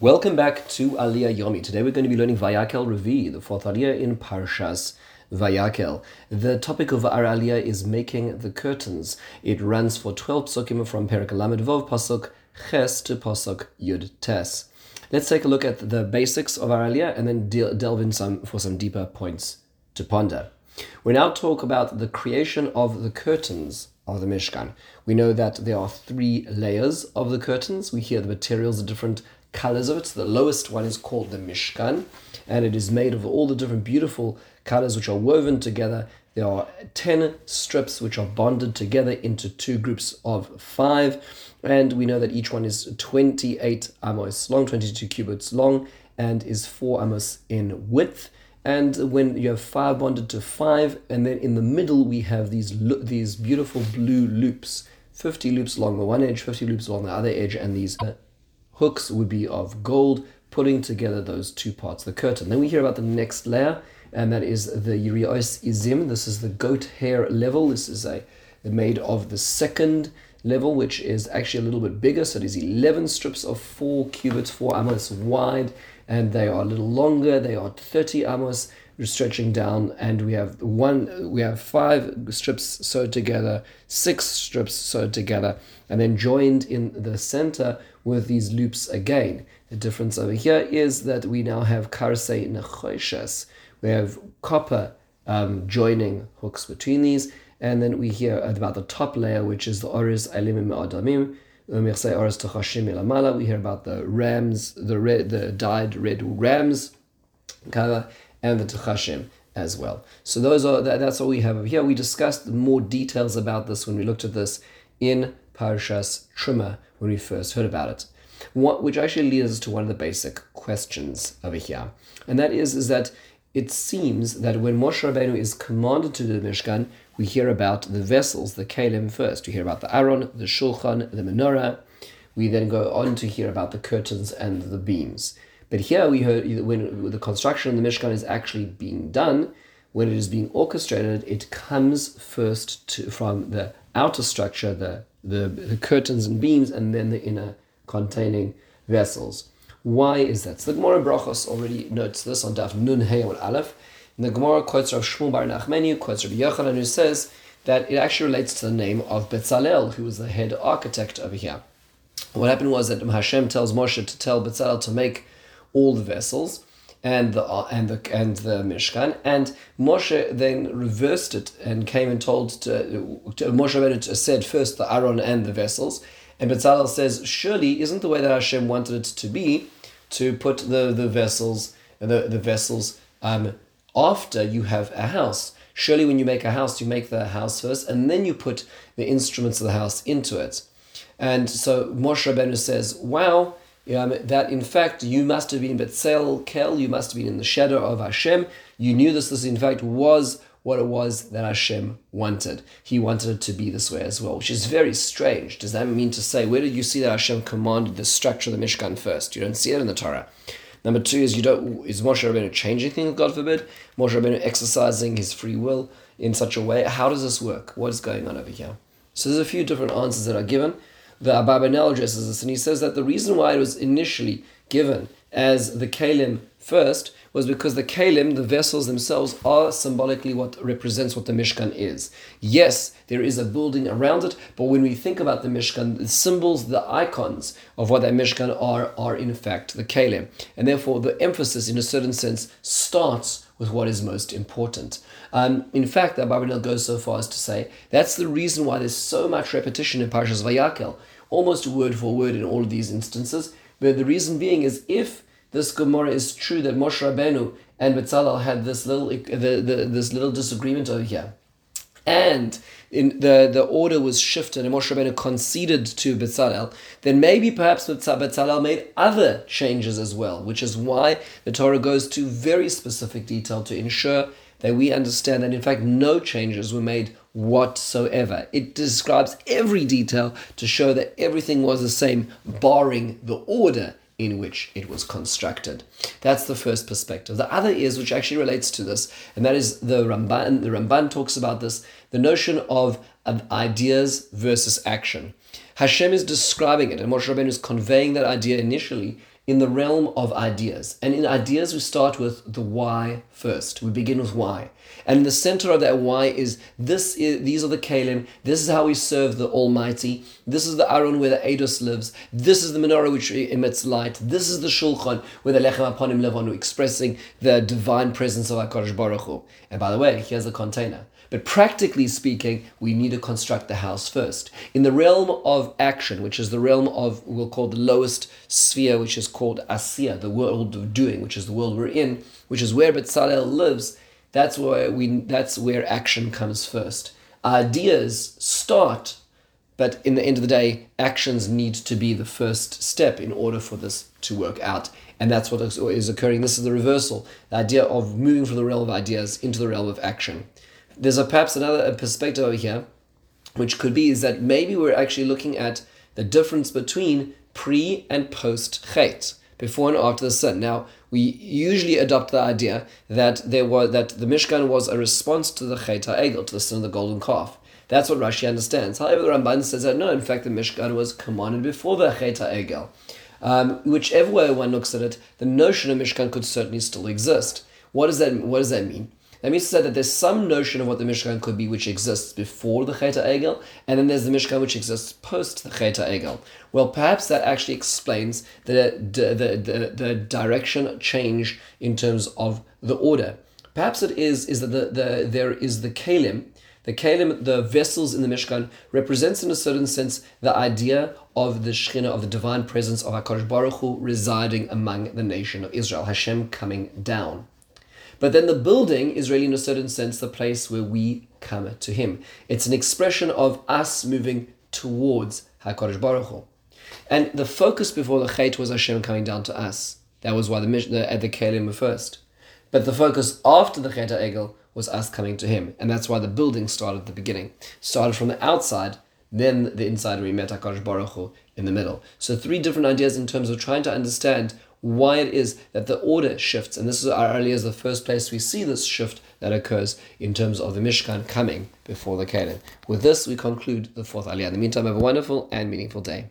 Welcome back to Aliyah Yomi. Today we're going to be learning Vayakhel Revi, the fourth Aliyah in Parshas Vayakhel. The topic of our Aliyah is making the curtains. It runs for 12 psukim from Lamed Vov Pasuk Ches to Pasuk Yud Tes. Let's take a look at the basics of our Aliyah and then delve in some for some deeper points to ponder. We now talk about the creation of the curtains of the Mishkan. We know that there are three layers of the curtains. We hear the materials, are different colors of it. So the lowest one is called the Mishkan, and it is made of all the different beautiful colors which are woven together. There are 10 strips which are bonded together into two groups of five, and we know that each one is 28 amos long, 22 cubits long, and is 4 amos in width. And when you have five bonded to five, and then in the middle we have these these beautiful blue loops, 50 loops along the one edge, 50 loops along the other edge, and these uh, hooks would be of gold, putting together those two parts of the curtain. Then we hear about the next layer, and that is the Yirios Izim. This is the goat hair level. This is a made of the second level, which is actually a little bit bigger. So it is 11 strips of 4 cubits, 4 amos wide, and they are a little longer. They are 30 amos stretching down and we have one we have five strips sewed together six strips sewed together and then joined in the center with these loops again. The difference over here is that we now have karsei nechoshes. We have copper um, joining hooks between these, and then we hear about the top layer, which is the oris elimim adamim. We hear about the rams, the red, the dyed red rams, and the techashim as well. So those are that, that's all we have over here. We discussed more details about this when we looked at this in Parshas Truma when we first heard about it. What, which actually leads us to one of the basic questions over here, and that is is that it seems that when Moshe Rabbeinu is commanded to do the Mishkan, we hear about the vessels, the kalim first. We hear about the Aron, the Shulchan, the menorah. We then go on to hear about the curtains and the beams. But here we heard when the construction of the Mishkan is actually being done, when it is being orchestrated, it comes first to, from the outer structure, the the, the curtains and beams, and then the inner containing vessels. Why is that? So the Gemara Brachos already notes this on Daf Nun Hey and Aleph. And the Gemara quotes Rav Shmuel Bar Nachmani, quotes Rabbi Yochanan, who says that it actually relates to the name of Betzalel, who was the head architect over here. What happened was that Hashem tells Moshe to tell Betzalel to make all the vessels, and the and the and the Mishkan. And Moshe then reversed it and came and told to, to Moshe said first the Aron and the vessels. And Bezalel says, surely isn't the way that Hashem wanted it to be to put the, the vessels the, the vessels um, after you have a house. Surely when you make a house, you make the house first and then you put the instruments of the house into it. And so Moshe Rabbeinu says, wow, um, that in fact you must have been Betzel Kel, you must have been in the shadow of Hashem. You knew this, this in fact was what it was that Hashem wanted. He wanted it to be this way as well, which is very strange. Does that mean to say, where did you see that Hashem commanded the structure of the Mishkan first? You don't see it in the Torah. Number two is you don't is Moshe Rabbeinu changing things, God forbid? Moshe Rabbeinu exercising his free will in such a way. How does this work? What is going on over here? So there's a few different answers that are given the Abarbanel addresses this, and he says that the reason why it was initially given as the kalim first was because the kalim, the vessels themselves, are symbolically what represents what the Mishkan is. Yes, there is a building around it, but when we think about the Mishkan, the symbols, the icons of what that Mishkan are, are in fact the kalim. And therefore, the emphasis, in a certain sense, starts with what is most important. Um, in fact, the Abarbanel goes so far as to say that's the reason why there's so much repetition in Parshas Vayakhel, almost word for word in all of these instances. But the reason being is if this Gemara is true that Moshe Rabbeinu and Betzalel had this little the, the, this little disagreement over here, and in the, the order was shifted and Moshe Rabbeinu conceded to Betzalel, then maybe perhaps Betzalel made other changes as well, which is why the Torah goes to very specific detail to ensure that we understand that in fact no changes were made whatsoever. It describes every detail to show that everything was the same, barring the order in which it was constructed. That's the first perspective. The other is, which actually relates to this, and that is the Ramban. The Ramban talks about this, the notion of, of ideas versus action. Hashem is describing it, and Moshe Rabbeinu is conveying that idea initially in the realm of ideas. And in ideas, we start with the why first. We begin with why. And in the center of that why is this is, these are the Kalim, this is how we serve the Almighty, this is the Aron where the Eidos lives, this is the menorah which emits light, this is the Shulchan where the Lechem Aponim live on, expressing the divine presence of HaKadosh Baruch Hu. And by the way, here's the container. But practically speaking, we need to construct the house first. In the realm of action, which is the realm of, we'll call the lowest sphere, which is called Asiya, the world of doing, which is the world we're in, which is where Betzalel lives, that's where we that's where action comes first. Ideas start, but in the end of the day, actions need to be the first step in order for this to work out. And that's what is occurring. This is the reversal, the idea of moving from the realm of ideas into the realm of action. There's a, perhaps another perspective over here, which could be is that maybe we're actually looking at the difference between pre and post chait, before and after the sin. Now, we usually adopt the idea that there was that the Mishkan was a response to the Chet Egel, to the sin of the golden calf. That's what Rashi understands. However, the Ramban says that no, in fact, the Mishkan was commanded before the Chet Egel. Um, whichever way one looks at it, the notion of Mishkan could certainly still exist. What does that What does that mean? That means to say that there's some notion of what the Mishkan could be which exists before the Chet Egel, and then there's the Mishkan which exists post the Chet Egel. Well, perhaps that actually explains the, the, the, the, direction change in terms of the order. Perhaps it is, is that the, the, there is the Kalim, the kalim, the vessels in the Mishkan, represents in a certain sense the idea of the Shekhinah, of the divine presence of HaKadosh Baruch Hu residing among the nation of Israel, Hashem coming down. But then the building is really, in a certain sense, the place where we come to Him. It's an expression of us moving towards HaKadosh Baruch Hu. And the focus before the Chait was Hashem coming down to us. That was why the, uh, the, at the Kalim were first. But the focus after the Chet Egel was us coming to Him. And that's why the building started at the beginning. Started from the outside, then the inside we met HaKadosh Baruch Hu in the middle. So three different ideas in terms of trying to understand why it is that the order shifts. And this is our early as the first place we see this shift that occurs in terms of the Mishkan coming before the Canaan. With this, we conclude the fourth Aliyah. In the meantime, have a wonderful and meaningful day.